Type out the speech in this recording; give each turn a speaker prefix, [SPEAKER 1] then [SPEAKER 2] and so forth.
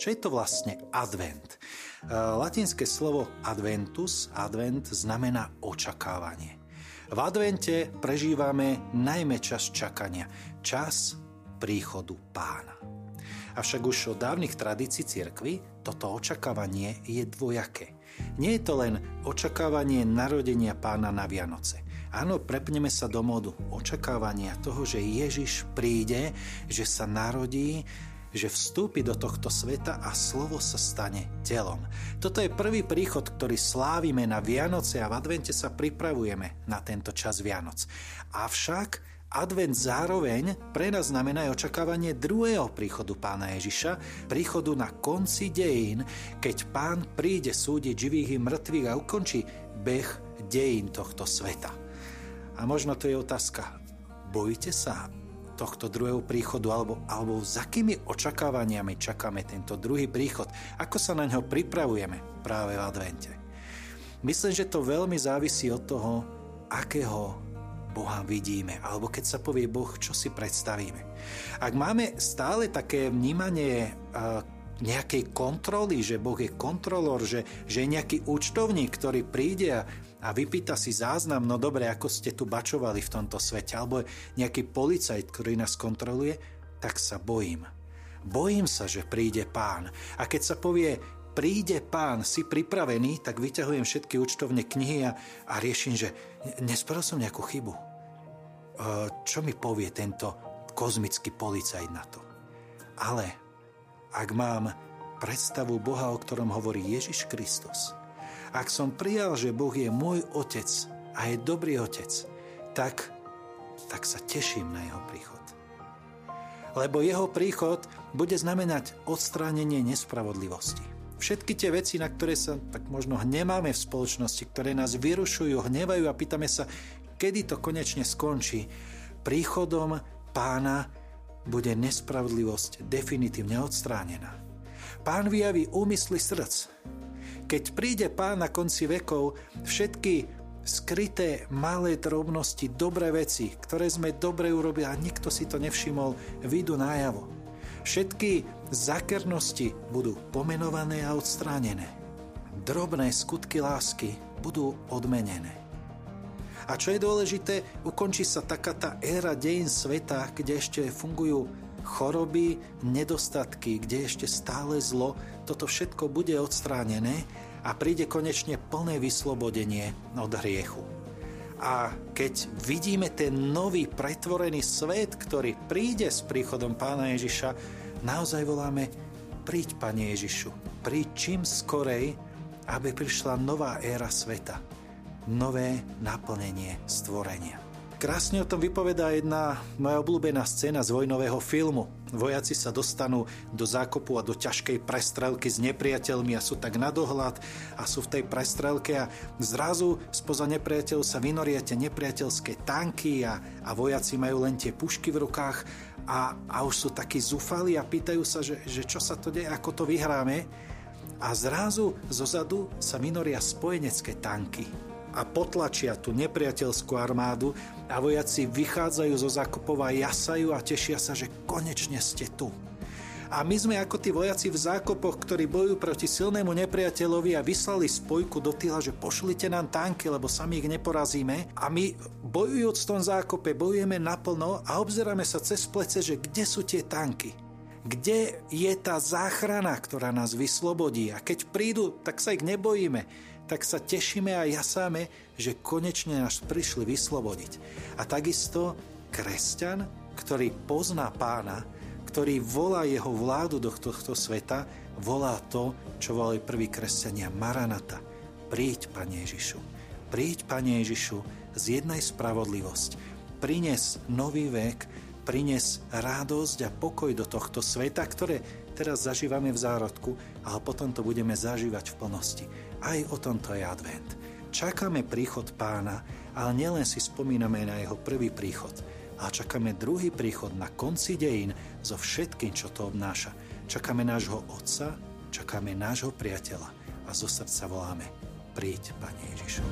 [SPEAKER 1] Čo je to vlastne advent? E, latinské slovo adventus, advent znamená očakávanie. V advente prežívame najmä čas čakania, čas príchodu pána. Avšak už od dávnych tradícií cirkvy toto očakávanie je dvojaké. Nie je to len očakávanie narodenia pána na Vianoce. Áno, prepneme sa do modu očakávania toho, že Ježiš príde, že sa narodí, že vstúpi do tohto sveta a slovo sa stane telom. Toto je prvý príchod, ktorý slávime na Vianoce a v advente sa pripravujeme na tento čas Vianoc. Avšak Advent zároveň pre nás znamená aj očakávanie druhého príchodu pána Ježiša, príchodu na konci dejín, keď pán príde súdiť živých i mŕtvych a ukončí beh dejín tohto sveta. A možno to je otázka. Bojíte sa tohto druhého príchodu, alebo, alebo za akými očakávaniami čakáme tento druhý príchod, ako sa na ňo pripravujeme práve v advente. Myslím, že to veľmi závisí od toho, akého Boha vidíme, alebo keď sa povie Boh, čo si predstavíme. Ak máme stále také vnímanie nejakej kontroly, že Boh je kontrolor, že, že je nejaký účtovník, ktorý príde a a vypýta si záznam, no dobre, ako ste tu bačovali v tomto svete, alebo nejaký policajt, ktorý nás kontroluje, tak sa bojím. Bojím sa, že príde pán. A keď sa povie, príde pán, si pripravený, tak vyťahujem všetky účtovne knihy a, a riešim, že nespravil som nejakú chybu. E, čo mi povie tento kozmický policajt na to? Ale ak mám predstavu Boha, o ktorom hovorí Ježiš Kristus, ak som prijal, že Boh je môj otec a je dobrý otec, tak, tak sa teším na jeho príchod. Lebo jeho príchod bude znamenať odstránenie nespravodlivosti. Všetky tie veci, na ktoré sa tak možno hnemáme v spoločnosti, ktoré nás vyrušujú, hnevajú a pýtame sa, kedy to konečne skončí, príchodom pána bude nespravodlivosť definitívne odstránená. Pán vyjaví úmysly srdc, keď príde pán na konci vekov, všetky skryté malé drobnosti, dobré veci, ktoré sme dobre urobili a nikto si to nevšimol, vyjdú nájavo. Všetky zakernosti budú pomenované a odstránené. Drobné skutky lásky budú odmenené. A čo je dôležité, ukončí sa taká tá éra dejín sveta, kde ešte fungujú choroby, nedostatky, kde ešte stále zlo, toto všetko bude odstránené a príde konečne plné vyslobodenie od hriechu. A keď vidíme ten nový pretvorený svet, ktorý príde s príchodom pána Ježiša, naozaj voláme príď, Pane Ježišu, príď čím skorej, aby prišla nová éra sveta, nové naplnenie stvorenia. Krásne o tom vypovedá jedna moja obľúbená scéna z vojnového filmu. Vojaci sa dostanú do zákopu a do ťažkej prestrelky s nepriateľmi a sú tak na dohľad a sú v tej prestrelke a zrazu spoza nepriateľov sa vynoria tie nepriateľské tanky a, a vojaci majú len tie pušky v rukách a, a už sú takí zúfali a pýtajú sa, že, že čo sa to deje, ako to vyhráme. A zrazu zozadu sa vynoria spojenecké tanky a potlačia tú nepriateľskú armádu a vojaci vychádzajú zo zákopov a jasajú a tešia sa, že konečne ste tu. A my sme ako tí vojaci v zákopoch, ktorí bojujú proti silnému nepriateľovi a vyslali spojku do týla, že pošlite nám tanky, lebo sami ich neporazíme. A my bojujúc v tom zákope, bojujeme naplno a obzeráme sa cez plece, že kde sú tie tanky. Kde je tá záchrana, ktorá nás vyslobodí? A keď prídu, tak sa ich nebojíme tak sa tešíme a jasáme, že konečne nás prišli vyslobodiť. A takisto kresťan, ktorý pozná pána, ktorý volá jeho vládu do tohto sveta, volá to, čo volali prví kresťania Maranata. Príď, Pane Ježišu. Príď, Pane Ježišu, zjednaj spravodlivosť. Prines nový vek, prines radosť a pokoj do tohto sveta, ktoré teraz zažívame v zárodku, ale potom to budeme zažívať v plnosti. Aj o tomto je advent. Čakáme príchod pána, ale nielen si spomíname na jeho prvý príchod, ale čakáme druhý príchod na konci dejín so všetkým, čo to obnáša. Čakáme nášho otca, čakáme nášho priateľa a zo srdca voláme príď, Pane Ježišu.